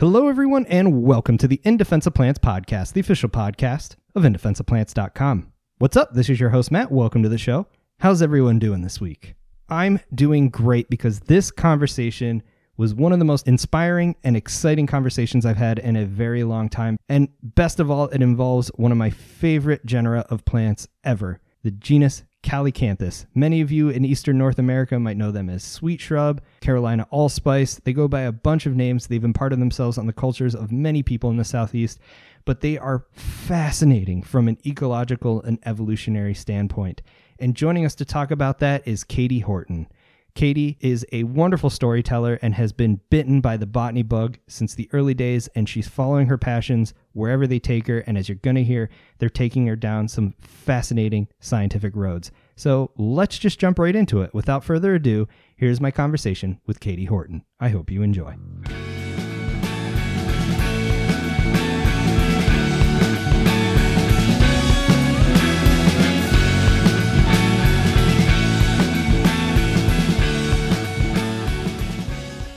Hello, everyone, and welcome to the In Defense of Plants podcast, the official podcast of indefenseofplants.com. What's up? This is your host, Matt. Welcome to the show. How's everyone doing this week? I'm doing great because this conversation was one of the most inspiring and exciting conversations I've had in a very long time. And best of all, it involves one of my favorite genera of plants ever, the genus Calycanthus. Many of you in Eastern North America might know them as sweet shrub, Carolina allspice. They go by a bunch of names. They've imparted themselves on the cultures of many people in the Southeast, but they are fascinating from an ecological and evolutionary standpoint. And joining us to talk about that is Katie Horton. Katie is a wonderful storyteller and has been bitten by the botany bug since the early days, and she's following her passions wherever they take her. And as you're going to hear, they're taking her down some fascinating scientific roads. So let's just jump right into it. Without further ado, here's my conversation with Katie Horton. I hope you enjoy.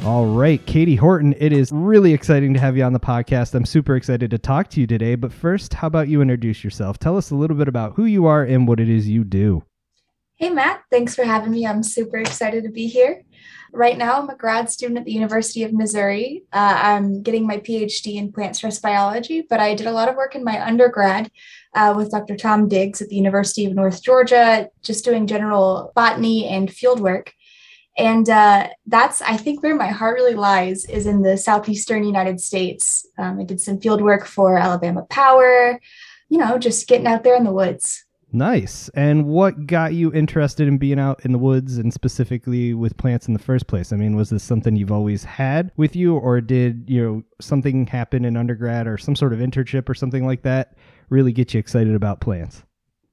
All right, Katie Horton, it is really exciting to have you on the podcast. I'm super excited to talk to you today. But first, how about you introduce yourself? Tell us a little bit about who you are and what it is you do. Hey, Matt. Thanks for having me. I'm super excited to be here. Right now, I'm a grad student at the University of Missouri. Uh, I'm getting my PhD in plant stress biology, but I did a lot of work in my undergrad uh, with Dr. Tom Diggs at the University of North Georgia, just doing general botany and field work. And uh, that's, I think, where my heart really lies is in the southeastern United States. Um, I did some field work for Alabama Power, you know, just getting out there in the woods. Nice. And what got you interested in being out in the woods and specifically with plants in the first place? I mean, was this something you've always had with you, or did you know something happen in undergrad or some sort of internship or something like that really get you excited about plants?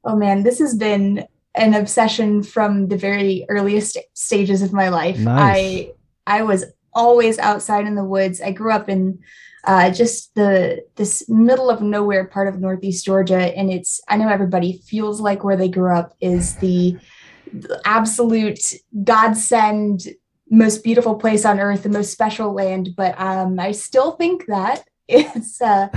Oh man, this has been an obsession from the very earliest stages of my life. Nice. I I was always outside in the woods. I grew up in uh, just the this middle of nowhere part of Northeast Georgia, and it's I know everybody feels like where they grew up is the, the absolute godsend, most beautiful place on earth, the most special land. But um, I still think that it's uh,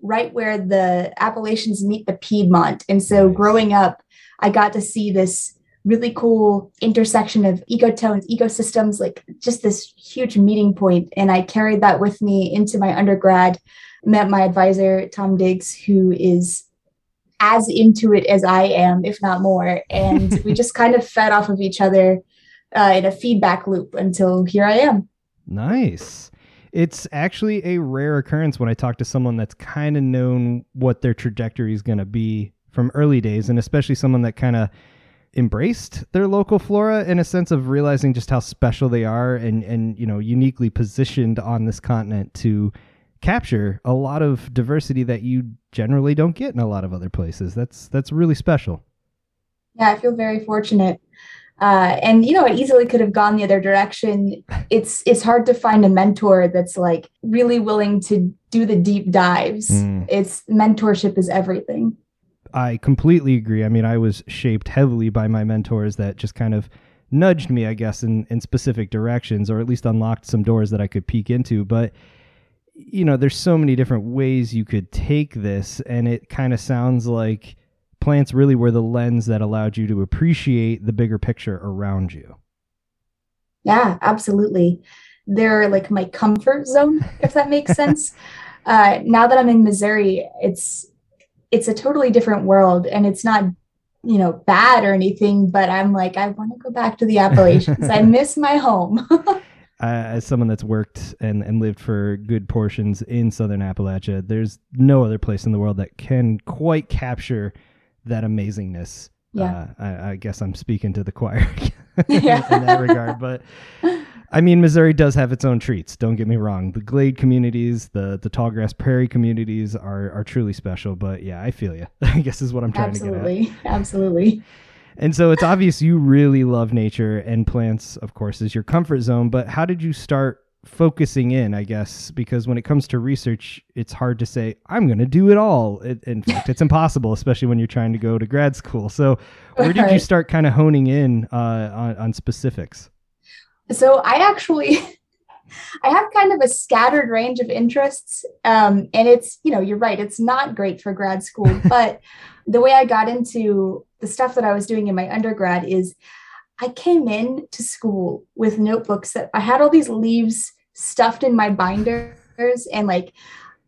right where the Appalachians meet the Piedmont, and so growing up I got to see this really cool intersection of ecotones, ecosystems, like just this huge meeting point. And I carried that with me into my undergrad, met my advisor, Tom Diggs, who is as into it as I am, if not more. And we just kind of fed off of each other uh, in a feedback loop until here I am. Nice. It's actually a rare occurrence when I talk to someone that's kind of known what their trajectory is going to be from early days, and especially someone that kind of embraced their local flora in a sense of realizing just how special they are and and you know uniquely positioned on this continent to capture a lot of diversity that you generally don't get in a lot of other places. That's that's really special. Yeah, I feel very fortunate. Uh, and you know, it easily could have gone the other direction. It's it's hard to find a mentor that's like really willing to do the deep dives. Mm. It's mentorship is everything. I completely agree. I mean, I was shaped heavily by my mentors that just kind of nudged me, I guess, in, in specific directions, or at least unlocked some doors that I could peek into. But, you know, there's so many different ways you could take this, and it kind of sounds like plants really were the lens that allowed you to appreciate the bigger picture around you. Yeah, absolutely. They're like my comfort zone, if that makes sense. Uh, now that I'm in Missouri, it's it's a totally different world and it's not you know bad or anything but i'm like i want to go back to the appalachians i miss my home uh, as someone that's worked and, and lived for good portions in southern appalachia there's no other place in the world that can quite capture that amazingness yeah. Uh, I, I, guess i'm speaking to the choir yeah. in that regard but I mean, Missouri does have its own treats. Don't get me wrong. The glade communities, the the tallgrass prairie communities are are truly special. But yeah, I feel you. I guess is what I'm trying absolutely. to get at. Absolutely. And so it's obvious you really love nature and plants, of course, is your comfort zone. But how did you start focusing in? I guess because when it comes to research, it's hard to say I'm going to do it all. It, in fact, it's impossible, especially when you're trying to go to grad school. So where did you start kind of honing in uh, on, on specifics? So I actually I have kind of a scattered range of interests. Um, and it's, you know, you're right, it's not great for grad school. But the way I got into the stuff that I was doing in my undergrad is I came in to school with notebooks that I had all these leaves stuffed in my binders and like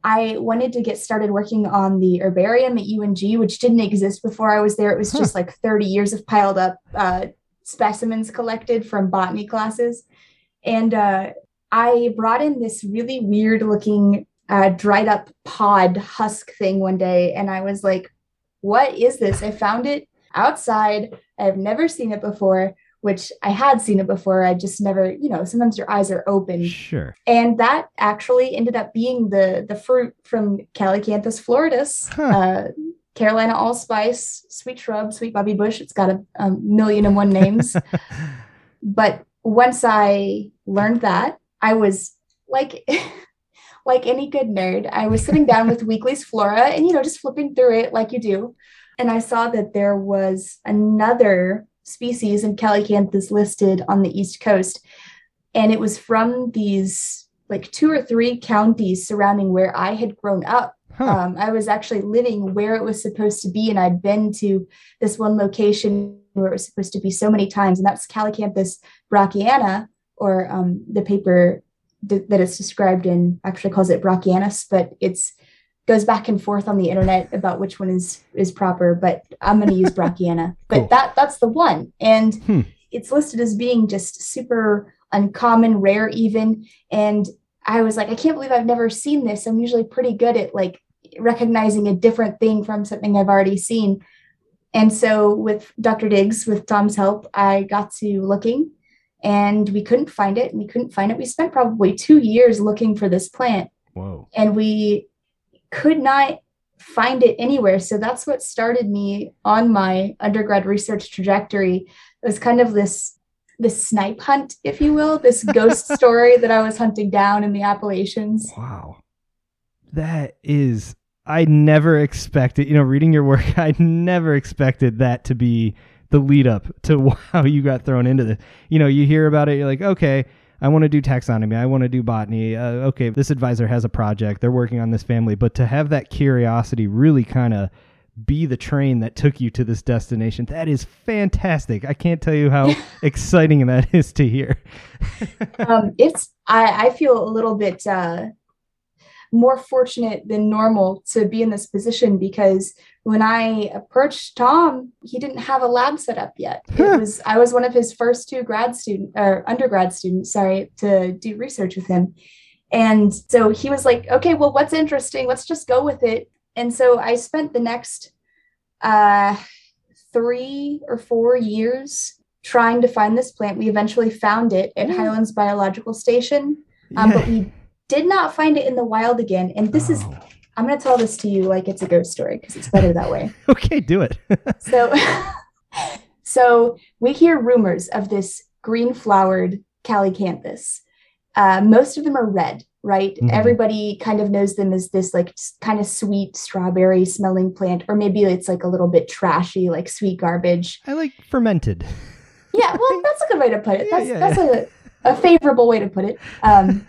I wanted to get started working on the herbarium at UNG, which didn't exist before I was there. It was just like 30 years of piled up uh, specimens collected from botany classes. And uh, I brought in this really weird looking uh, dried up pod husk thing one day. And I was like, what is this? I found it outside. I've never seen it before, which I had seen it before. I just never, you know, sometimes your eyes are open. Sure. And that actually ended up being the the fruit from Calycanthus floridus. Huh. Uh, Carolina allspice, sweet shrub, sweet bobby bush. It's got a, a million and one names. but once I learned that, I was like like any good nerd, I was sitting down with Weakley's Flora and, you know, just flipping through it like you do. And I saw that there was another species of Calycanthus listed on the East Coast. And it was from these like two or three counties surrounding where I had grown up. Huh. Um, I was actually living where it was supposed to be, and I'd been to this one location where it was supposed to be so many times, and that's Calycanthus brockiana, or um, the paper that it's described in actually calls it Brockianus, but it's goes back and forth on the internet about which one is is proper. But I'm going to use Brockiana. But cool. that that's the one, and hmm. it's listed as being just super uncommon, rare, even. And I was like, I can't believe I've never seen this. I'm usually pretty good at like recognizing a different thing from something I've already seen. And so with Dr. Diggs, with Tom's help, I got to looking and we couldn't find it and we couldn't find it. We spent probably two years looking for this plant. Whoa. And we could not find it anywhere. So that's what started me on my undergrad research trajectory. It was kind of this this snipe hunt, if you will, this ghost story that I was hunting down in the Appalachians. Wow. That is I never expected, you know, reading your work, I never expected that to be the lead up to how you got thrown into this. You know, you hear about it, you're like, okay, I want to do taxonomy, I want to do botany. Uh, okay, this advisor has a project, they're working on this family, but to have that curiosity really kind of be the train that took you to this destination. That is fantastic. I can't tell you how exciting that is to hear. um, it's I, I feel a little bit uh, more fortunate than normal to be in this position because when I approached Tom, he didn't have a lab set up yet. It was I was one of his first two grad student or undergrad students, sorry, to do research with him. And so he was like, okay, well, what's interesting? Let's just go with it. And so I spent the next uh, three or four years trying to find this plant. We eventually found it at Highlands Biological Station, um, yeah. but we did not find it in the wild again. And this oh. is, I'm going to tell this to you like it's a ghost story because it's better that way. okay, do it. so, so we hear rumors of this green flowered calycanthus. Uh, most of them are red, right? Mm-hmm. Everybody kind of knows them as this like kind of sweet strawberry smelling plant, or maybe it's like a little bit trashy, like sweet garbage. I like fermented. Yeah, well, that's a good way to put it. That's yeah, yeah, that's yeah. a, a favorable way to put it. Um,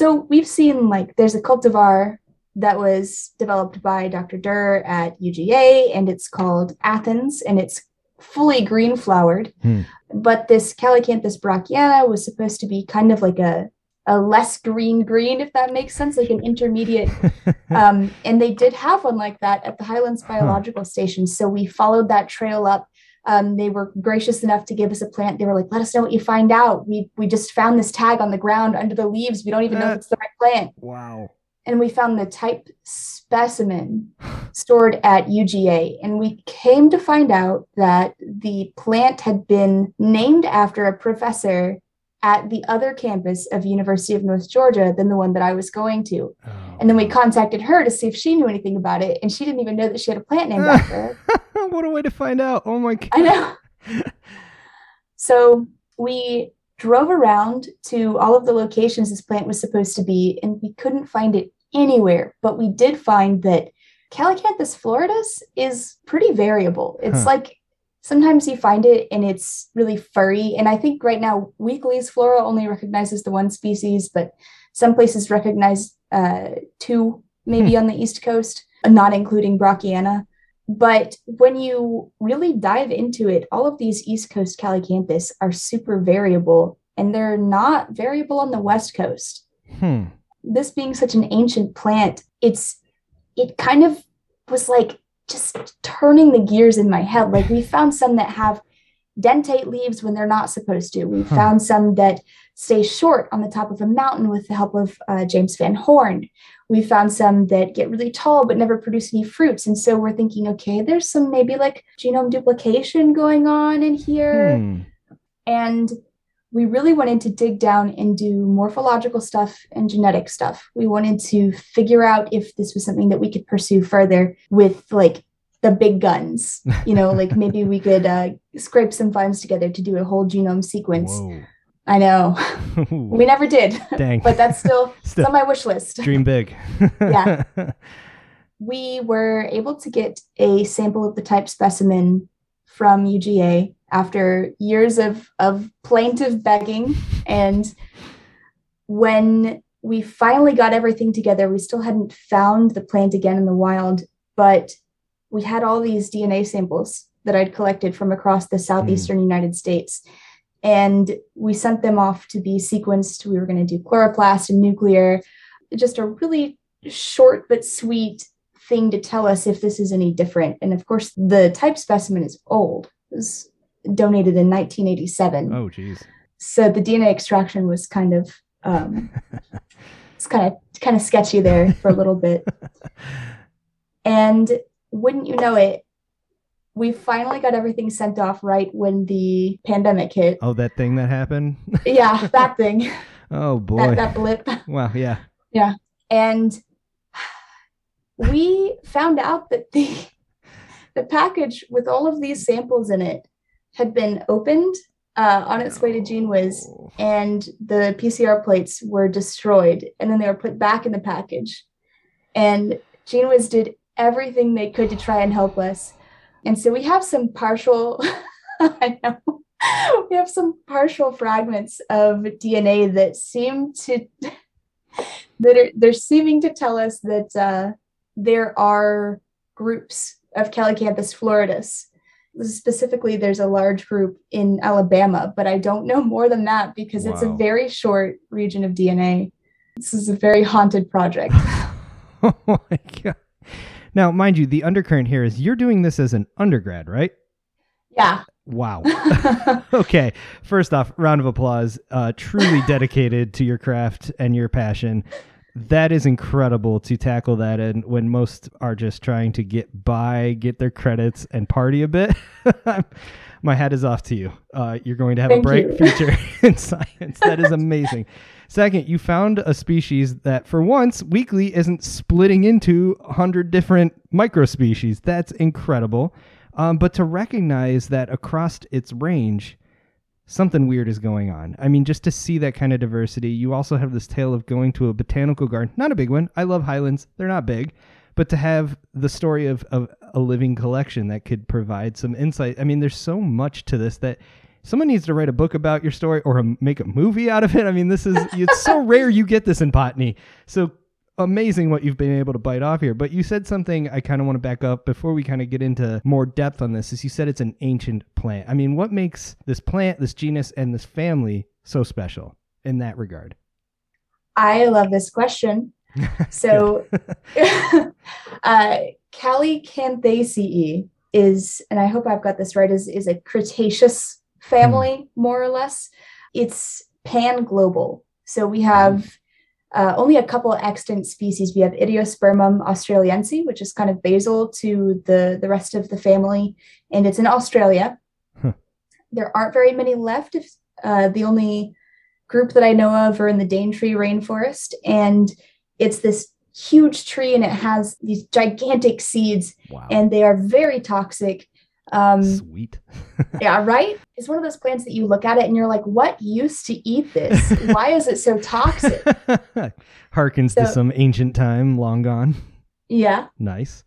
So we've seen like there's a cultivar that was developed by Dr. Dirr at UGA, and it's called Athens, and it's fully green flowered. Hmm. But this Calycanthus brockiana was supposed to be kind of like a a less green green, if that makes sense, like an intermediate. um, and they did have one like that at the Highlands Biological huh. Station. So we followed that trail up um, they were gracious enough to give us a plant. They were like, "Let us know what you find out. We we just found this tag on the ground under the leaves. We don't even know if it's the right plant." Wow. And we found the type specimen stored at UGA, and we came to find out that the plant had been named after a professor at the other campus of University of North Georgia than the one that I was going to. Oh. And then we oh. contacted her to see if she knew anything about it, and she didn't even know that she had a plant named after her. what a way to find out! Oh my god! I know. so we drove around to all of the locations this plant was supposed to be, and we couldn't find it anywhere. But we did find that Calycanthus floridus is pretty variable. It's huh. like sometimes you find it and it's really furry. And I think right now Weakley's flora only recognizes the one species, but some places recognize uh, two, maybe hmm. on the East Coast, not including Brockiana. But when you really dive into it, all of these East Coast Calycanthus are super variable and they're not variable on the West Coast. Hmm. This being such an ancient plant, it's it kind of was like just turning the gears in my head. Like we found some that have dentate leaves when they're not supposed to. We huh. found some that stay short on the top of a mountain with the help of uh, James Van Horn. We found some that get really tall but never produce any fruits. And so we're thinking, okay, there's some maybe like genome duplication going on in here. Hmm. And we really wanted to dig down and do morphological stuff and genetic stuff. We wanted to figure out if this was something that we could pursue further with like the big guns. You know, like maybe we could uh, scrape some funds together to do a whole genome sequence. Whoa. I know. we never did. Dang. but that's still, still on my wish list. Dream big. yeah. We were able to get a sample of the type specimen from UGA after years of, of plaintive begging. And when we finally got everything together, we still hadn't found the plant again in the wild, but we had all these DNA samples that I'd collected from across the southeastern mm. United States. And we sent them off to be sequenced. We were going to do chloroplast and nuclear, just a really short but sweet thing to tell us if this is any different. And of course, the type specimen is old. It was donated in 1987. Oh, geez. So the DNA extraction was kind of um, it's kind of kind of sketchy there for a little bit. And wouldn't you know it, we finally got everything sent off right when the pandemic hit. Oh, that thing that happened? yeah, that thing. oh boy. That, that blip. Wow, yeah. Yeah. And we found out that the the package with all of these samples in it had been opened uh, on its way to GENEWIZ, and the PCR plates were destroyed, and then they were put back in the package. And GENEWIZ did everything they could to try and help us. And so we have some partial, I know, we have some partial fragments of DNA that seem to, that are, they're seeming to tell us that uh, there are groups of Calycanthus floridus specifically there's a large group in Alabama, but I don't know more than that because wow. it's a very short region of DNA. This is a very haunted project. oh my god. Now, mind you, the undercurrent here is you're doing this as an undergrad, right? Yeah. Wow. okay. First off, round of applause. Uh, truly dedicated to your craft and your passion that is incredible to tackle that and when most are just trying to get by get their credits and party a bit. My hat is off to you. Uh, you're going to have Thank a bright future in science. That is amazing. Second you found a species that for once Weakley isn't splitting into 100 different microspecies. That's incredible. Um, but to recognize that across its range something weird is going on. I mean, just to see that kind of diversity, you also have this tale of going to a botanical garden, not a big one. I love highlands, they're not big, but to have the story of, of a living collection that could provide some insight. I mean, there's so much to this that someone needs to write a book about your story or make a movie out of it. I mean, this is it's so rare you get this in botany. So amazing what you've been able to bite off here. But you said something I kind of want to back up before we kind of get into more depth on this. Is you said it's an ancient plant. I mean, what makes this plant, this genus, and this family so special in that regard? I love this question. So, uh, Calycanthaceae is, and I hope I've got this right, is is a Cretaceous family, hmm. more or less. It's pan global. So we have uh, only a couple extant species. We have Idiospermum australiense, which is kind of basal to the, the rest of the family, and it's in Australia. Huh. There aren't very many left. If, uh, the only group that I know of are in the Daintree rainforest, and it's this huge tree, and it has these gigantic seeds, wow. and they are very toxic. Um, Sweet. yeah, right? It's one of those plants that you look at it and you're like, what used to eat this? Why is it so toxic? Harkens so, to some ancient time long gone. Yeah. Nice.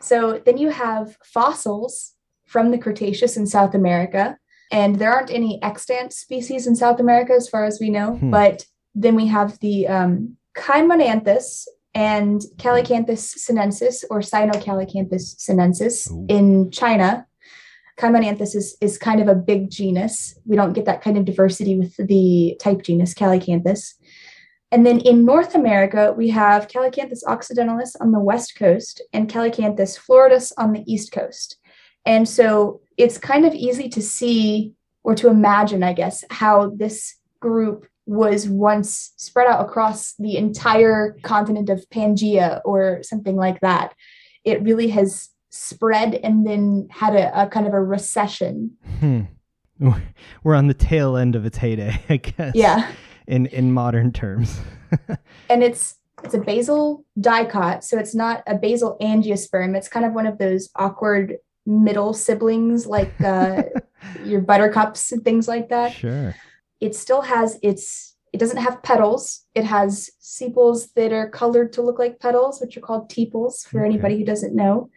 So then you have fossils from the Cretaceous in South America. And there aren't any extant species in South America as far as we know. Hmm. But then we have the um, Chimonanthus and Calycanthus sinensis or Sinocalycanthus sinensis Ooh. in China. Chimonanthus is, is kind of a big genus. We don't get that kind of diversity with the type genus Calycanthus. And then in North America, we have Calycanthus occidentalis on the west coast and Calycanthus floridus on the east coast. And so it's kind of easy to see or to imagine, I guess, how this group was once spread out across the entire continent of Pangea or something like that. It really has spread and then had a, a kind of a recession. Hmm. We're on the tail end of its heyday, I guess. Yeah. In in modern terms. and it's it's a basal dicot, so it's not a basal angiosperm. It's kind of one of those awkward middle siblings like uh, your buttercups and things like that. Sure. It still has its it doesn't have petals. It has sepals that are colored to look like petals, which are called tepals for okay. anybody who doesn't know.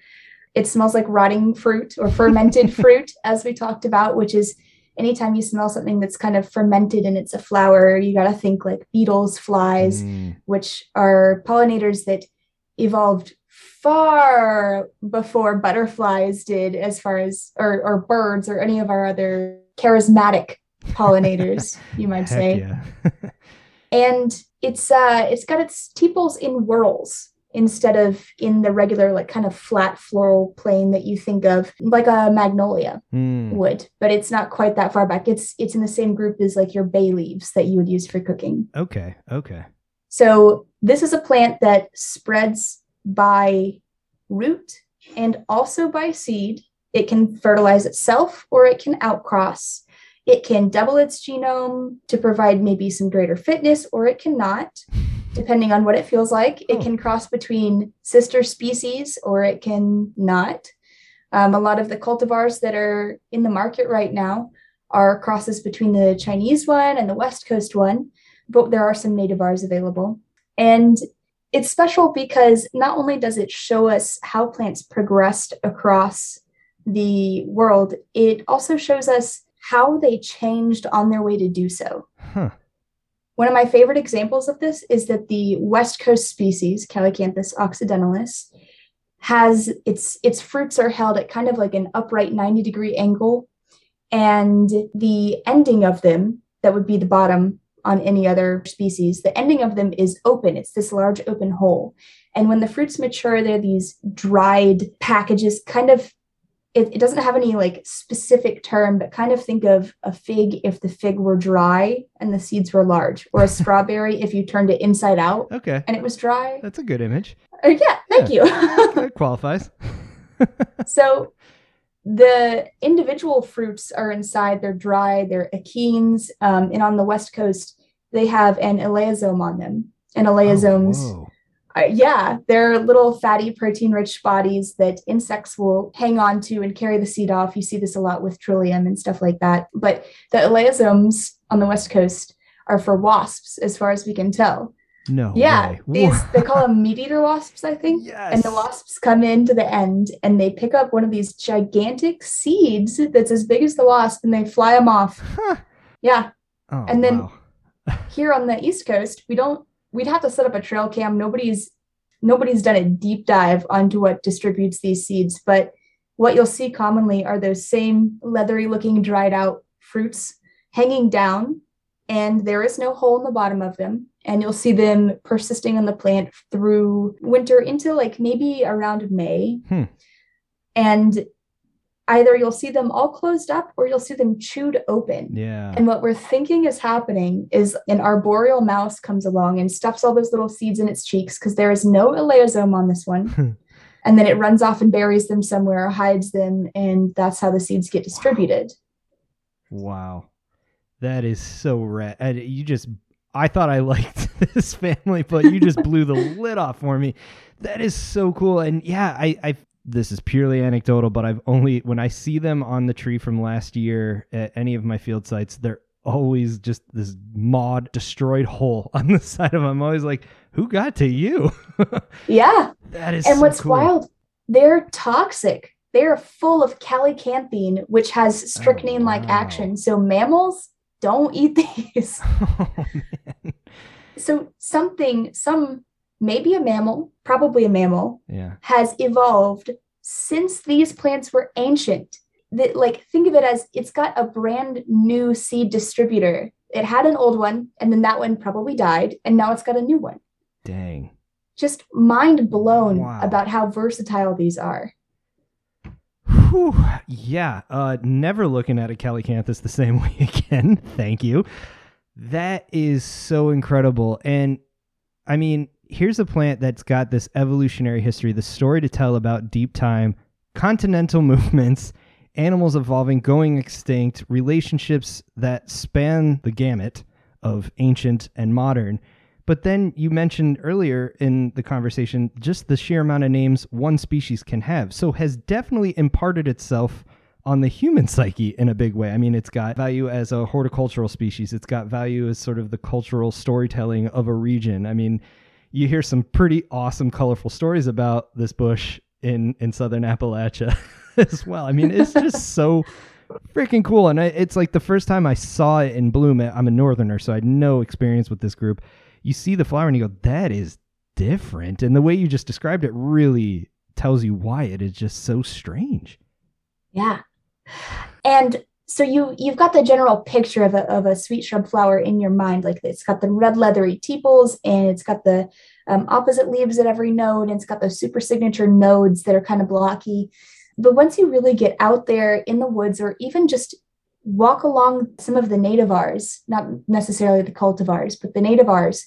It smells like rotting fruit or fermented fruit, as we talked about, which is anytime you smell something that's kind of fermented and it's a flower, you got to think like beetles, flies, mm. which are pollinators that evolved far before butterflies did, as far as, or, or birds or any of our other charismatic pollinators, you might say. Yeah. and it's uh it's got its tepals in whorls instead of in the regular like kind of flat floral plane that you think of like a magnolia mm. would but it's not quite that far back. It's it's in the same group as like your bay leaves that you would use for cooking. Okay okay. So this is a plant that spreads by root and also by seed. It can fertilize itself or it can outcross. It can double its genome to provide maybe some greater fitness or it cannot depending on what it feels like. It oh. can cross between sister species or it can not. Um, a lot of the cultivars that are in the market right now are crosses between the Chinese one and the West Coast one, but there are some nativars available. And it's special because not only does it show us how plants progressed across the world, it also shows us how they changed on their way to do so. Huh. One of my favorite examples of this is that the West Coast species, Calycanthus occidentalis, has its its fruits are held at kind of like an upright 90 degree angle, and the ending of them, that would be the bottom on any other species, the ending of them is open. It's this large open hole. And when the fruits mature, they're these dried packages, kind of it, it doesn't have any like specific term, but kind of think of a fig if the fig were dry and the seeds were large, or a strawberry if you turned it inside out. Okay. And it was dry. That's a good image. Uh, yeah, thank yeah. you. it qualifies. so the individual fruits are inside, they're dry, they're achenes. Um, and on the West Coast, they have an elaiosome on them. And elaiosomes oh, uh, yeah, they're little fatty protein rich bodies that insects will hang on to and carry the seed off. You see this a lot with trillium and stuff like that. But the elaiosomes on the West Coast are for wasps, as far as we can tell. No. Yeah. These they call them meat eater wasps, I think. Yes. And the wasps come in to the end and they pick up one of these gigantic seeds that's as big as the wasp and they fly them off. Huh. Yeah. Oh, and then wow. here on the East Coast, we don't we'd have to set up a trail cam. Nobody's nobody's done a deep dive onto what distributes these seeds, but what you'll see commonly are those same leathery looking dried out fruits hanging down and there is no hole in the bottom of them and you'll see them persisting on the plant through winter into like maybe around May. Hmm. And either you'll see them all closed up or you'll see them chewed open. Yeah. And what we're thinking is happening is an arboreal mouse comes along and stuffs all those little seeds in its cheeks because there is no elaiosome on this one. and then it runs off and buries them somewhere, hides them, and that's how the seeds get distributed. Wow. That is so rad. You just I thought I liked this family, but you just blew the lid off for me. That is so cool. And yeah, I, I this is purely anecdotal, but I've only when I see them on the tree from last year at any of my field sites, they're always just this mod destroyed hole on the side of them. I'm always like, who got to you? yeah. That is And so what's cool. wild, they're toxic. they're full of calycanthine, which has strychnine oh, like oh, wow. action. So mammals don't eat these. Oh, so something, some maybe a mammal, probably a mammal, yeah. has evolved since these plants were ancient. That like think of it as it's got a brand new seed distributor. It had an old one, and then that one probably died, and now it's got a new one. Dang. Just mind blown wow. about how versatile these are. Whew, yeah, uh, never looking at a calycanthus the same way again. Thank you. That is so incredible. And I mean, here's a plant that's got this evolutionary history, the story to tell about deep time, continental movements, animals evolving, going extinct, relationships that span the gamut of ancient and modern. But then you mentioned earlier in the conversation just the sheer amount of names one species can have. So has definitely imparted itself on the human psyche in a big way. I mean, it's got value as a horticultural species. It's got value as sort of the cultural storytelling of a region. I mean, you hear some pretty awesome, colorful stories about this bush in in southern Appalachia as well. I mean, it's just so freaking cool, and I, it's like the first time I saw it in bloom. I'm a northerner, so I had no experience with this group. You see the flower, and you go, "That is different," and the way you just described it really tells you why it is just so strange. Yeah, and so you you've got the general picture of a, of a sweet shrub flower in your mind like it's got the red leathery tepals and it's got the um, opposite leaves at every node and it's got those super signature nodes that are kind of blocky but once you really get out there in the woods or even just walk along some of the nativars not necessarily the cultivars but the nativars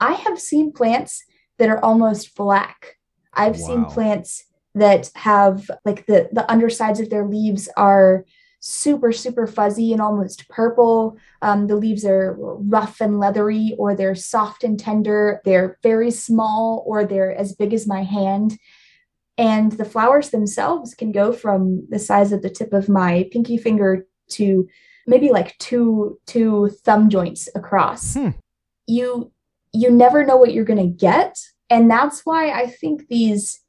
i have seen plants that are almost black i've wow. seen plants that have like the the undersides of their leaves are super, super fuzzy and almost purple. Um, the leaves are rough and leathery, or they're soft and tender. They're very small, or they're as big as my hand. And the flowers themselves can go from the size of the tip of my pinky finger to maybe like two two thumb joints across. Hmm. You you never know what you're going to get, and that's why I think these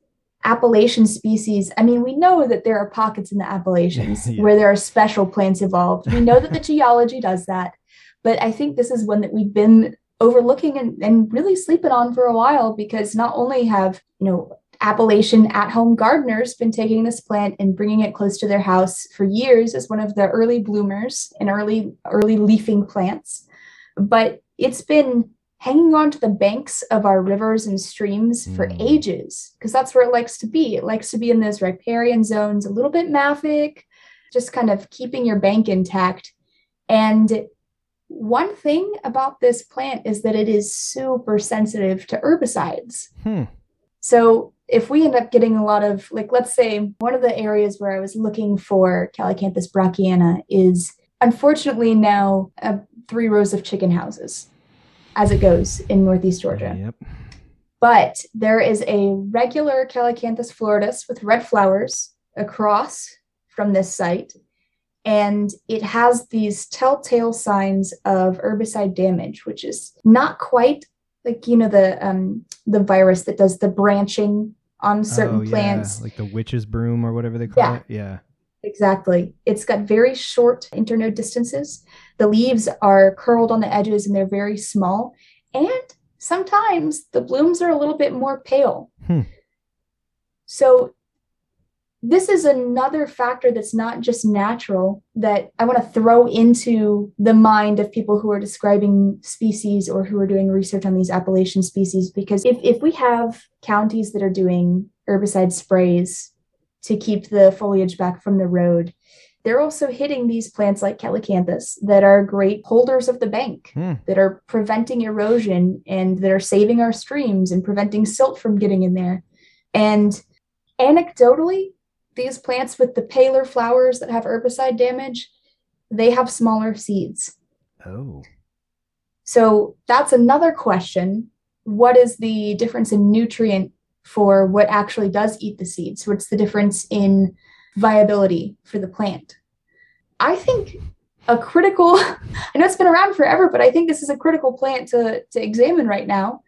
Appalachian species, I mean, we know that there are pockets in the Appalachians yeah. where there are special plants evolved. We know that the geology does that. But I think this is one that we've been overlooking and, and really sleeping on for a while because not only have, you know, Appalachian at home gardeners been taking this plant and bringing it close to their house for years as one of the early bloomers and early early leafing plants, but it's been hanging on to the banks of our rivers and streams mm. for hmm. ages because that's where it likes to be. It likes to be in those riparian zones, a little bit mafic, just kind of keeping your bank intact. And one thing about this plant is that it is super sensitive to herbicides. Hmm. So if we end up getting a lot of, like, let's say one of the areas where I was looking for Calycanthus brockiana is unfortunately now uh, three rows of chicken houses as it goes in Northeast Georgia. Yep. But there is a regular Calycanthus floridus with red flowers across from this site. And it has these telltale signs of herbicide damage, which is not quite like you know the um the virus that does the branching on certain oh, yeah. plants, like the witch's broom or whatever they call yeah. it. Yeah. Exactly. It's got very short internode distances. The leaves are curled on the edges and they're very small. And sometimes the blooms are a little bit more pale. Hmm. So, this is another factor that's not just natural that I want to throw into the mind of people who are describing species or who are doing research on these Appalachian species. Because if, if we have counties that are doing herbicide sprays to keep the foliage back from the road. They're also hitting these plants like Calycanthus that are great holders of the bank, hmm. that are preventing erosion and that are saving our streams and preventing silt from getting in there. And anecdotally, these plants with the paler flowers that have herbicide damage, they have smaller seeds. Oh. So that's another question. What is the difference in nutrient for what actually does eat the seeds. What's the difference in viability for the plant? I think a critical, I know it's been around forever, but I think this is a critical plant to, to examine right now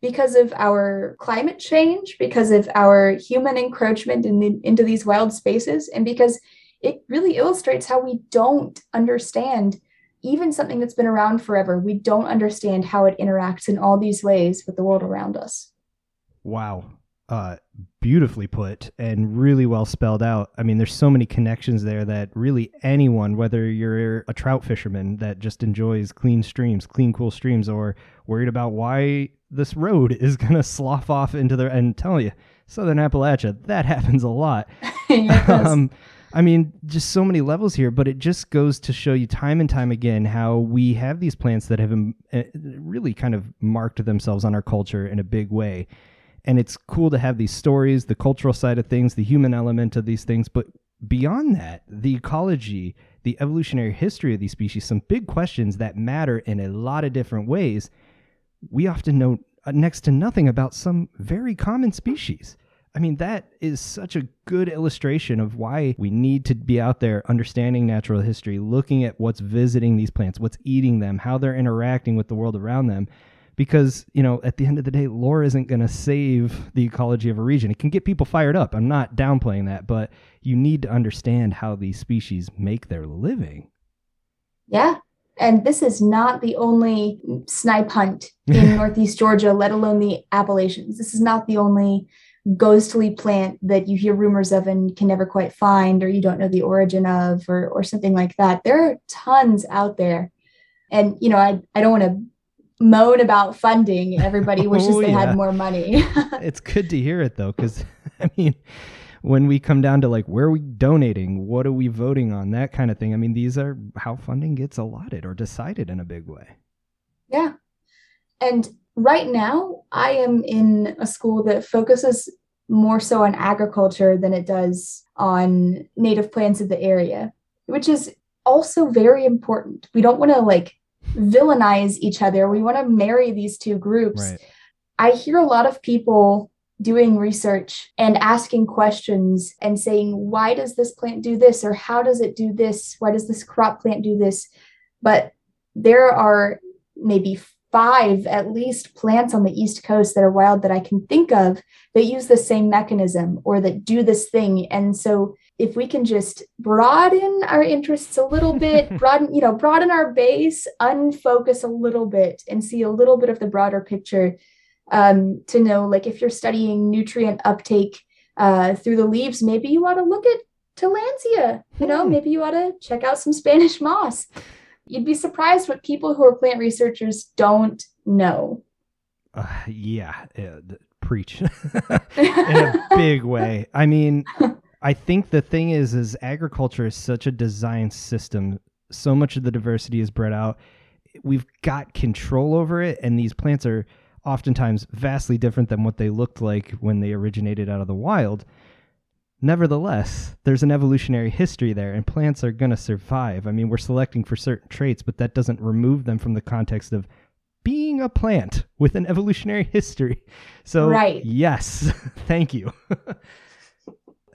because of our climate change, because of our human encroachment in the, into these wild spaces, and because it really illustrates how we don't understand even something that's been around forever. We don't understand how it interacts in all these ways with the world around us. Wow. Uh, beautifully put and really well spelled out. I mean, there's so many connections there that really anyone, whether you're a trout fisherman that just enjoys clean streams, clean, cool streams, or worried about why this road is going to slough off into the, and tell you, Southern Appalachia, that happens a lot. um, I mean, just so many levels here, but it just goes to show you time and time again how we have these plants that have eh, really kind of marked themselves on our culture in a big way and it's cool to have these stories, the cultural side of things, the human element of these things, but beyond that, the ecology, the evolutionary history of these species, some big questions that matter in a lot of different ways. We often know uh, next to nothing about some very common species. I mean, that is such a good illustration of why we need to be out there understanding natural history, looking at what's visiting these plants, what's eating them, how they're interacting with the world around them, because you know at the end of the day lore isn't going to save the ecology of a region. It can get people fired up. I'm not downplaying that but you need to understand how these species make their living. Yeah. And this is not the only snipe hunt in northeast georgia let alone the appalachians. This is not the only ghostly plant that you hear rumors of and can never quite find or you don't know the origin of or, or something like that. There are tons out there. And you know i, I don't want to moan about funding. Everybody oh, wishes oh, they yeah. had more money. it's good to hear it though, because I mean, when we come down to like where are we donating, what are we voting on, that kind of thing. I mean, these are how funding gets allotted or decided in a big way. Yeah. And right now, I am in a school that focuses more so on agriculture than it does on native plants of the area, which is also very important. We don't want to like villainize each other. We want to marry these two groups. Right. I hear a lot of people doing research and asking questions and saying, why does this plant do this? Or how does it do this? Why does this crop plant do this? But there are maybe five at least plants on the East Coast that are wild that I can think of that use the same mechanism or that do this thing. And so if we can just broaden our interests a little bit, broaden, you know, broaden our base, unfocus a little bit and see a little bit of the broader picture um, to know, like if you're studying nutrient uptake uh, through the leaves, maybe you want to look at Tillandsia, you know, hmm. maybe you ought to check out some Spanish moss. You'd be surprised what people who are plant researchers don't know. Uh, yeah, uh, preach in a big way. I mean, I think the thing is, is agriculture is such a design system. So much of the diversity is bred out. We've got control over it, and these plants are oftentimes vastly different than what they looked like when they originated out of the wild. Nevertheless, there's an evolutionary history there, and plants are going to survive. I mean, we're selecting for certain traits, but that doesn't remove them from the context of being a plant with an evolutionary history. So, right. yes, thank you.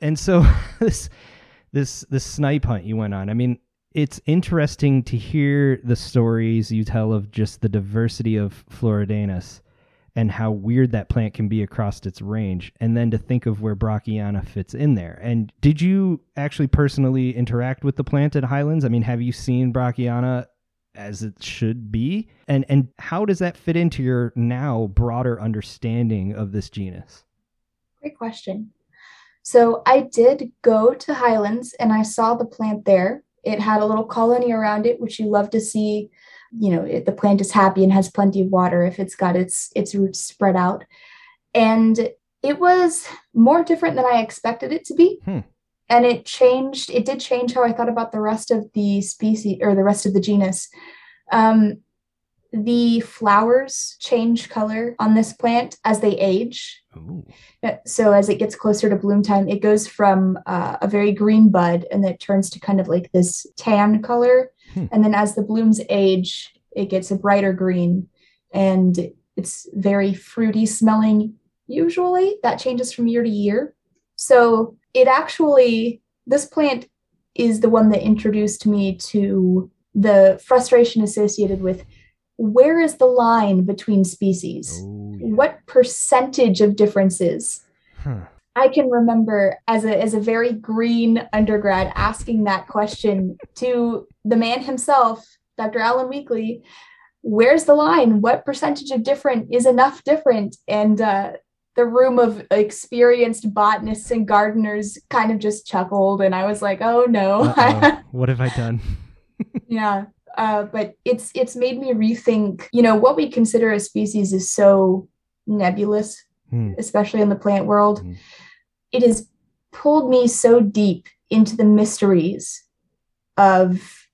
and so this this this snipe hunt you went on. I mean, it's interesting to hear the stories you tell of just the diversity of Floridanus and how weird that plant can be across its range, and then to think of where Brockiana fits in there. And did you actually personally interact with the plant at Highlands? I mean, have you seen Brockiana as it should be? And and how does that fit into your now broader understanding of this genus? Great question. So I did go to Highlands and I saw the plant there. It had a little colony around it, which you love to see. You know, it, the plant is happy and has plenty of water if it's got its its roots spread out. And it was more different than I expected it to be. Hmm. And it changed, it did change how I thought about the rest of the species or the rest of the genus. Um, the flowers change color on this plant as they age. Ooh. So as it gets closer to bloom time, it goes from uh, a very green bud and then it turns to kind of like this tan color. Hmm. And then as the blooms age, it gets a brighter green and it's very fruity smelling. Usually that changes from year to year. So it actually, this plant is the one that introduced me to the frustration associated with where is the line between species? Oh, yeah. What percentage of differences? Huh. I can remember as a as a very green undergrad asking that question to the man himself, Dr. Alan Weakley. Where's the line? What percentage of different is enough different? And uh, the room of experienced botanists and gardeners kind of just chuckled, and I was like, "Oh no, what have I done?" yeah, uh, but it's it's made me rethink. You know, what we consider a species is so nebulous, hmm. especially in the plant world. Hmm it has pulled me so deep into the mysteries of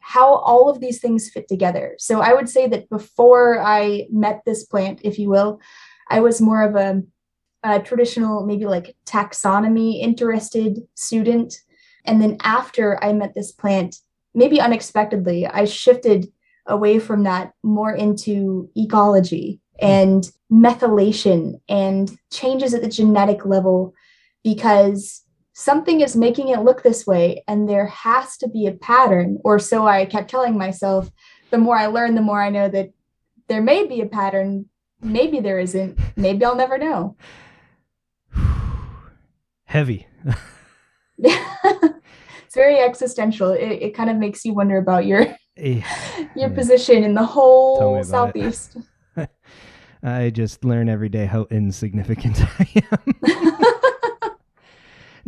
how all of these things fit together. So I would say that before I met this plant, if you will, I was more of a, a traditional, maybe like taxonomy interested student. And then after I met this plant, maybe unexpectedly, I shifted away from that more into ecology and methylation and changes at the genetic level because something is making it look this way and there has to be a pattern or so i kept telling myself the more i learn the more i know that there may be a pattern. Maybe there isn't. Maybe i'll never know. Heavy very existential it, it kind of makes you wonder about your your yeah. position in the whole southeast i just learn every day how insignificant i am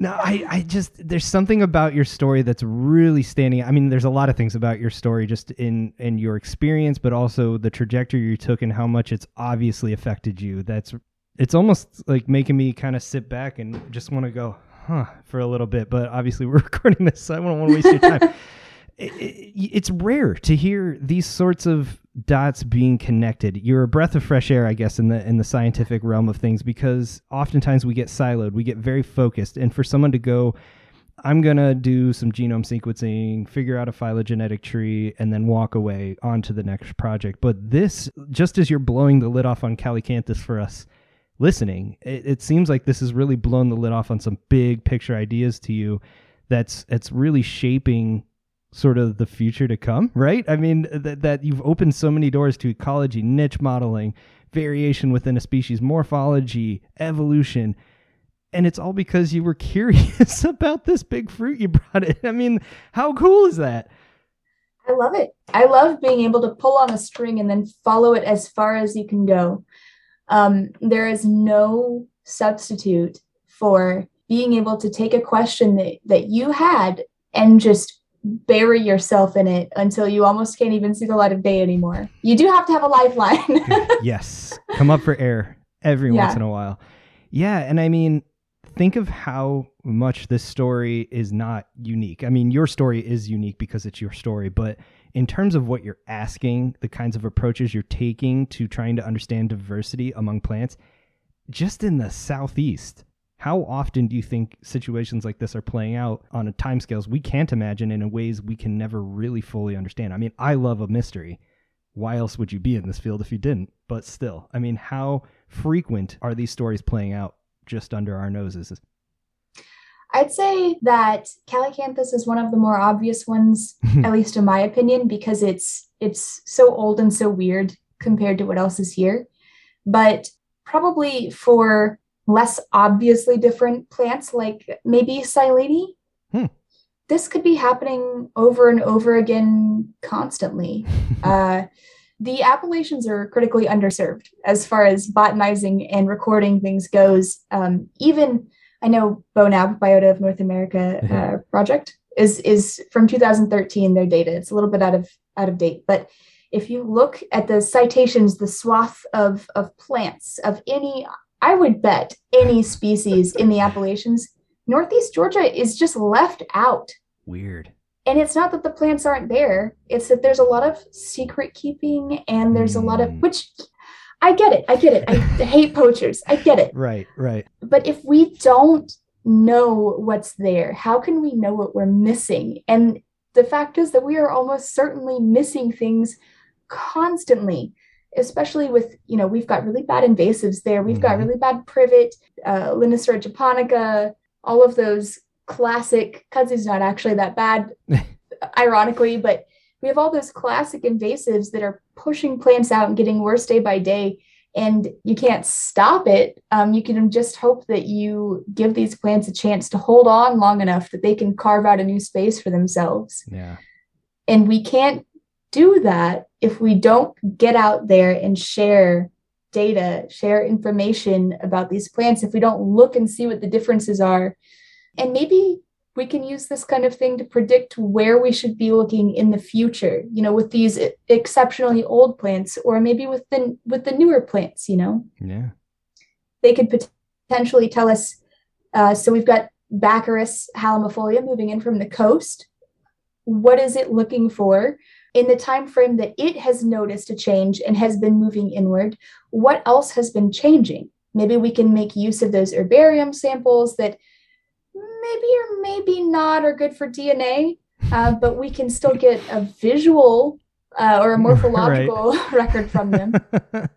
no, I, I just there's something about your story that's really standing. I mean, there's a lot of things about your story just in in your experience, but also the trajectory you took and how much it's obviously affected you. That's it's almost like making me kind of sit back and just want to go, huh, for a little bit. But obviously, we're recording this, so I don't want to waste your time. it, it, it's rare to hear these sorts of dots being connected. You're a breath of fresh air, I guess, in the in the scientific realm of things because oftentimes we get siloed, we get very focused, and for someone to go, I'm gonna do some genome sequencing, figure out a phylogenetic tree, and then walk away on to the next project. But this, just as you're blowing the lid off on Calycanthus for us listening, it, it seems like this has really blown the lid off on some big picture ideas to you. That's it's really shaping sort of the future to come, right? I mean, that, that you've opened so many doors to ecology, niche modeling, variation within a species, morphology, evolution. And it's all because you were curious about this big fruit you brought in. I mean, how cool is that? I love it. I love being able to pull on a string and then follow it as far as you can go. Um, there is no substitute for being able to take a question that, that you had and just bury yourself in it until you almost can't even see the light of day anymore. You do have to have a lifeline. yes. Come up for air every yeah. once in a while. Yeah. And I mean, think of how much this story is not unique. I mean, your story is unique because it's your story, but in terms of what you're asking, the kinds of approaches you're taking to trying to understand diversity among plants, just in the Southeast, how often do you think situations like this are playing out on a timescales we can't imagine and in ways we can never really fully understand? I mean, I love a mystery. Why else would you be in this field if you didn't? But still, I mean, how frequent are these stories playing out just under our noses? I'd say that Calycanthus is one of the more obvious ones, at least in my opinion, because it's it's so old and so weird compared to what else is here. But probably for less obviously different plants like maybe Silene. Hmm. This could be happening over and over again constantly. uh, the Appalachians are critically underserved as far as botanizing and recording things goes. Um, even I know BONAP, Biota of North America uh, mm-hmm. project, is is from 2013. Their data it's a little bit out of out of date, but if you look at the citations, the swath of of plants of any I would bet any species in the Appalachians, Northeast Georgia is just left out. Weird. And it's not that the plants aren't there, it's that there's a lot of secret keeping and there's mm. a lot of, hmm. which I get it. I get it. I hate poachers. I get it. Right, right. But if we don't know what's there, how can we know what we're missing? And the fact is that we are almost certainly missing things constantly especially with you know we've got really bad invasives there we've mm-hmm. got really bad privet uh, japonica all of those classic kudzu's not actually that bad ironically but we have all those classic invasives that are pushing plants out and getting worse day by day and you can't stop it um, you can just hope that you give these plants a chance to hold on long enough that they can carve out a new space for themselves. Yeah. And we can't do that if we don't get out there and share data share information about these plants if we don't look and see what the differences are. And maybe we can use this kind of thing to predict where we should be looking in the future you know with these exceptionally old plants or maybe with the with the newer plants you know? Yeah. They could potentially tell us uh, so we've got baccharis halimifolia moving in from the coast. What is it looking for? In the time frame that it has noticed a change and has been moving inward what else has been changing? Maybe we can make use of those herbarium samples that maybe or maybe not are good for DNA, uh, but we can still get a visual uh, or a morphological right. record from them.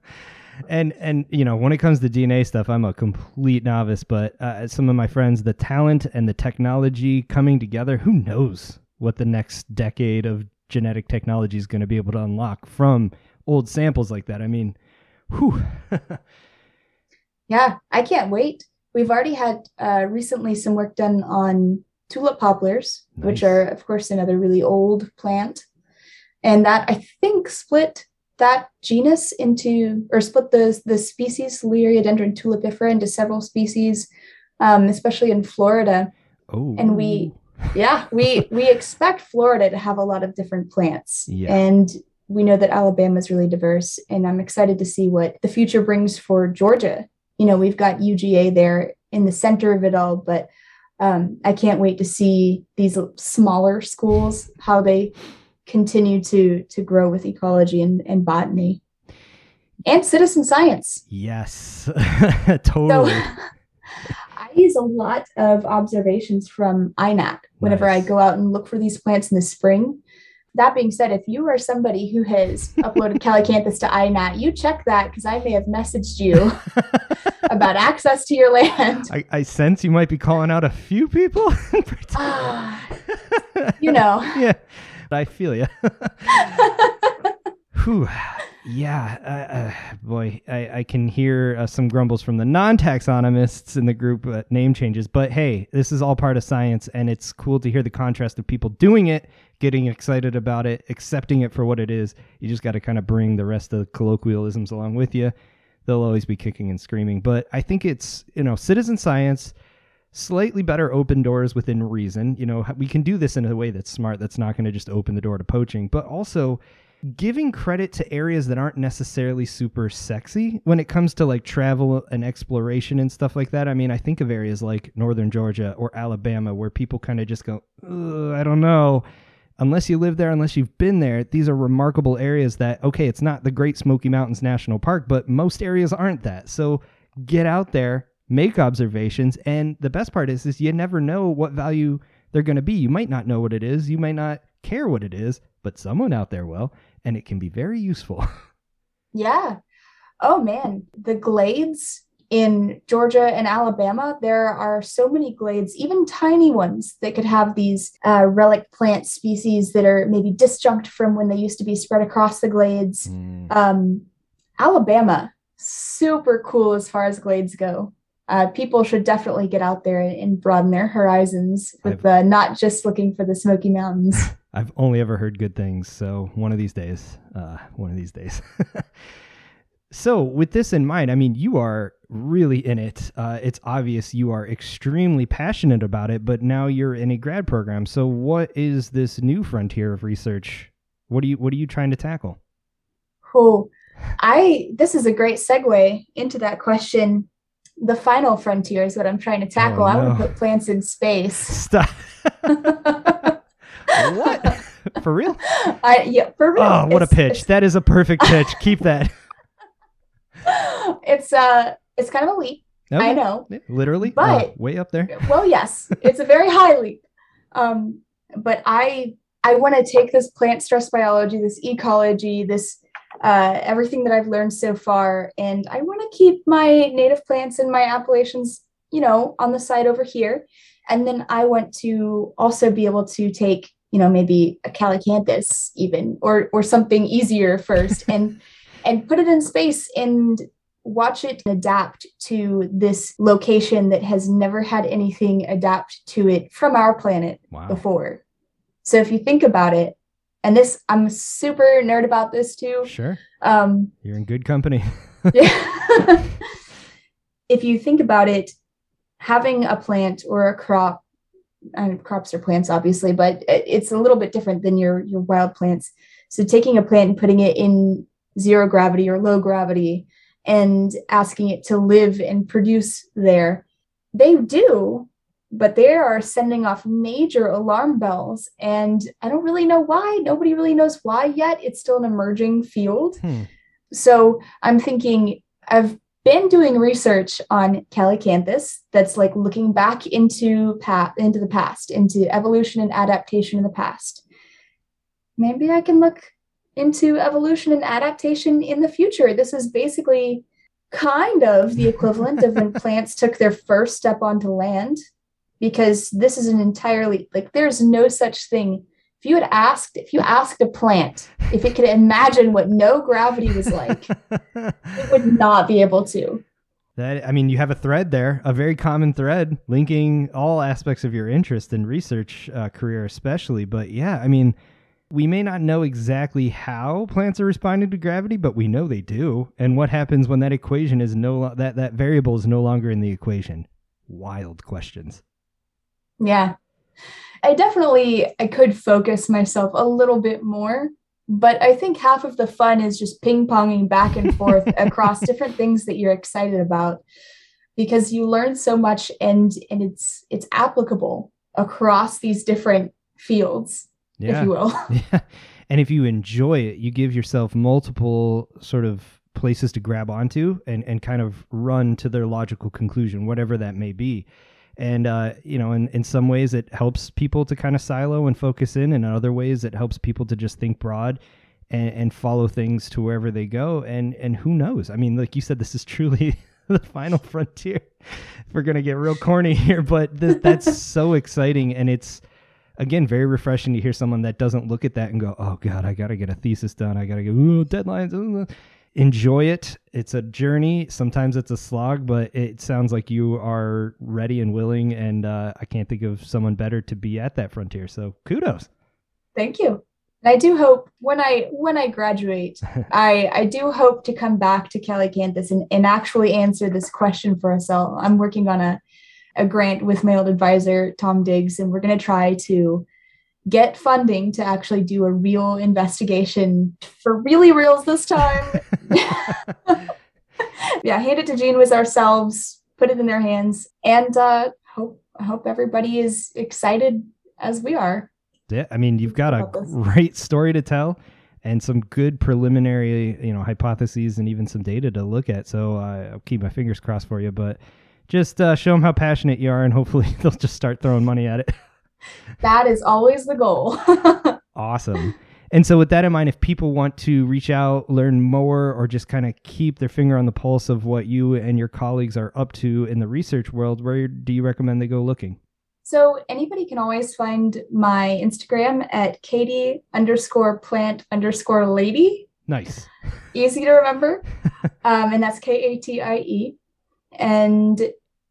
and and you know when it comes to DNA stuff, I'm a complete novice. But uh, some of my friends, the talent and the technology coming together, who knows what the next decade of genetic technology is going to be able to unlock from old samples like that. I mean, whew. yeah, I can't wait. We've already had uh, recently some work done on tulip poplars, nice. which are, of course, another really old plant. And that I think split that genus into, or split the, the species Liriodendron tulipifera into several species, um, especially in Florida. Oh. And we, yeah, we we expect Florida to have a lot of different plants. Yeah. And we know that Alabama is really diverse, and I'm excited to see what the future brings for Georgia you know, we've got UGA there in the center of it all, but um, I can't wait to see these smaller schools how they continue to to grow with ecology and, and botany and citizen science. Yes, totally. So, I use a lot of observations from INAT whenever nice. I go out and look for these plants in the spring that being said, if you are somebody who has uploaded Calycanthus to INAT, you check that because I may have messaged you about access to your land. I, I, sense you might be calling out a few people. uh, you know. Yeah, I feel you. Whew. Yeah, uh, uh, boy, I, I, can hear uh, some grumbles from the non-taxonomists in the group uh, name changes. But hey, this is all part of science, and it's cool to hear the contrast of people doing it, getting excited about it, accepting it for what it is. You just got to kind of bring the rest of the colloquialisms along with you. They'll always be kicking and screaming, but I think it's you know citizen science slightly better open doors within reason. You know, we can do this in a way that's smart, that's not going to just open the door to poaching, but also giving credit to areas that aren't necessarily super sexy when it comes to like travel and exploration and stuff like that. I mean, I think of areas like northern Georgia or Alabama where people kind of just go, I don't know. Unless you live there, unless you've been there, these are remarkable areas that, okay, it's not the Great Smoky Mountains National Park, but most areas aren't that. So get out there, make observations, and the best part is, is you never know what value they're going to be. You might not know what it is, you might not care what it is, but someone out there will and it can be very useful. yeah. Oh man, the glades in Georgia and Alabama, there are so many glades, even tiny ones, that could have these uh, relic plant species that are maybe disjunct from when they used to be spread across the glades. Mm. Um, Alabama, super cool as far as glades go. Uh, people should definitely get out there and broaden their horizons with uh, not just looking for the Smoky Mountains. I've only ever heard good things, so one of these days, uh, one of these days. so, with this in mind, I mean, you are really in it. Uh, it's obvious you are extremely passionate about it, but now you're in a grad program. So, what is this new frontier of research? What are you What are you trying to tackle? Oh, I this is a great segue into that question. The final frontier is what I'm trying to tackle. Oh, no. I want to put plants in space. Stop. what? For real? I yeah, for real. Oh, what it's, a pitch. That is a perfect pitch. Keep that. It's uh it's kind of a leap. Okay. I know. Literally? But uh, way up there. Well, yes. It's a very high leap. Um but I I want to take this plant stress biology, this ecology, this uh, everything that I've learned so far, and I want to keep my native plants and my Appalachians, you know, on the side over here. And then I want to also be able to take you know, maybe a calycanthus even, or or something easier first, and and put it in space and watch it adapt to this location that has never had anything adapt to it from our planet wow. before. So if you think about it, and this I'm super nerd about this too. Sure. Um, You're in good company. yeah. if you think about it, having a plant or a crop, and crops are plants obviously, but it's a little bit different than your your wild plants. So taking a plant and putting it in zero gravity or low gravity and asking it to live and produce there. They do, but they are sending off major alarm bells. And I don't really know why. Nobody really knows why yet. It's still an emerging field. Hmm. So I'm thinking, I've been doing research on Calycanthus that's like looking back into path into the past, into evolution and adaptation in the past. Maybe I can look into evolution and adaptation in the future. This is basically kind of the equivalent of when plants took their first step onto land, because this is an entirely like there's no such thing. If you had asked, if you asked a plant if it could imagine what no gravity was like, it would not be able to. That I mean, you have a thread there, a very common thread linking all aspects of your interest and research uh, career, especially. But yeah, I mean, we may not know exactly how plants are responding to gravity, but we know they do. And what happens when that equation is no that that variable is no longer in the equation? Wild questions. Yeah. I definitely I could focus myself a little bit more, but I think half of the fun is just ping-ponging back and forth across different things that you're excited about because you learn so much and and it's it's applicable across these different fields yeah. if you will. yeah. And if you enjoy it, you give yourself multiple sort of places to grab onto and, and kind of run to their logical conclusion, whatever that may be. And, uh, you know, in, in some ways it helps people to kind of silo and focus in, and in other ways it helps people to just think broad and, and follow things to wherever they go. And, and who knows? I mean, like you said, this is truly the final frontier. We're to get real corny here, but th- that's so exciting. And it's, again, very refreshing to hear someone that doesn't look at that and go, "Oh God, I gotta get a thesis done. I gotta get deadlines." Ooh. Enjoy it. It's a journey. Sometimes it's a slog, but it sounds like you are ready and willing. And uh, I can't think of someone better to be at that frontier. So kudos. Thank you. I do hope when I when I graduate, I I do hope to come back to Calycanthus and, and actually answer this question for us all. I'm working on a a grant with my old advisor, Tom Diggs, and we're going to try to get funding to actually do a real investigation for really reals this time. yeah, hand it to GENEWIZ ourselves, put it in their hands, and uh, hope I hope everybody is excited as we are. Yeah, I mean, you've got a great story to tell and some good preliminary, you know, hypotheses and even some data to look at. So uh, I'll keep my fingers crossed for you, but just uh, show them how passionate you are, and hopefully they'll just start throwing money at it. That is always the goal. awesome. And so, with that in mind, if people want to reach out, learn more, or just kind of keep their finger on the pulse of what you and your colleagues are up to in the research world, where do you recommend they go looking? So, anybody can always find my Instagram at Katie underscore plant underscore lady. Nice. Easy to remember. um, and that's K A T I E. And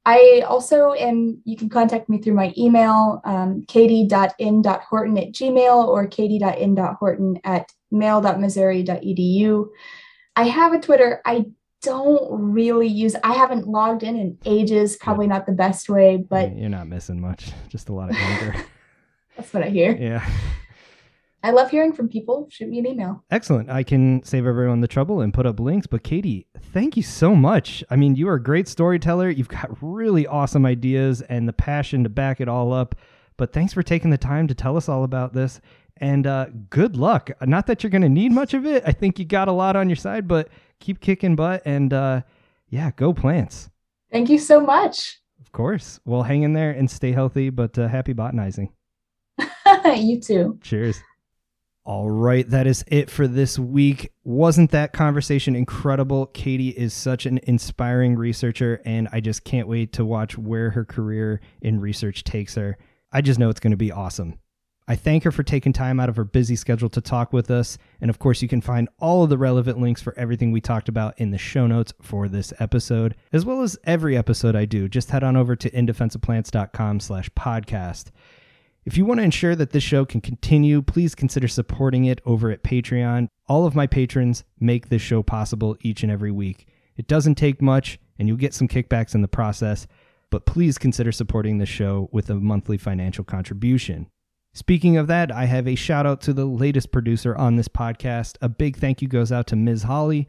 I also am, you can contact me through my email, um, katie.in.horton at gmail or katie.in.horton at mail.missouri.edu. I have a Twitter. I don't really use I haven't logged in in ages, probably not the best way, but you're not missing much, just a lot of anger. That's what I hear. Yeah. I love hearing from people. Shoot me an email. Excellent. I can save everyone the trouble and put up links. But Katie, thank you so much. I mean, you are a great storyteller. You've got really awesome ideas and the passion to back it all up. But thanks for taking the time to tell us all about this. And uh, good luck. Not that you're going to need much of it. I think you got a lot on your side, but keep kicking butt and uh, yeah, go plants. Thank you so much. Of course. Well, hang in there and stay healthy, but uh, happy botanizing. you too. Cheers. All right, that is it for this week. Wasn't that conversation incredible? Katie is such an inspiring researcher, and I just can't wait to watch where her career in research takes her. I just know it's going to be awesome. I thank her for taking time out of her busy schedule to talk with us. And of course, you can find all of the relevant links for everything we talked about in the show notes for this episode, as well as every episode I do. Just head on over to indefenseofplants.com slash podcast. If you want to ensure that this show can continue, please consider supporting it over at Patreon. All of my patrons make this show possible each and every week. It doesn't take much, and you'll get some kickbacks in the process, but please consider supporting the show with a monthly financial contribution. Speaking of that, I have a shout out to the latest producer on this podcast. A big thank you goes out to Ms. Holly.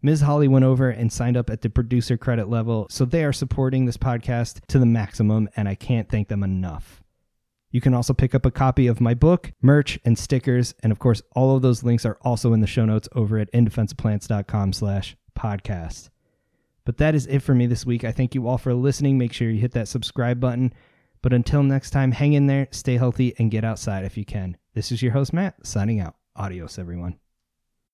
Ms. Holly went over and signed up at the producer credit level, so they are supporting this podcast to the maximum, and I can't thank them enough. You can also pick up a copy of my book, merch, and stickers, and of course, all of those links are also in the show notes over at indefenseofplants.com slash podcast. But that is it for me this week. I thank you all for listening. Make sure you hit that subscribe button but until next time, hang in there, stay healthy, and get outside if you can. This is your host, Matt, signing out. Adios, everyone.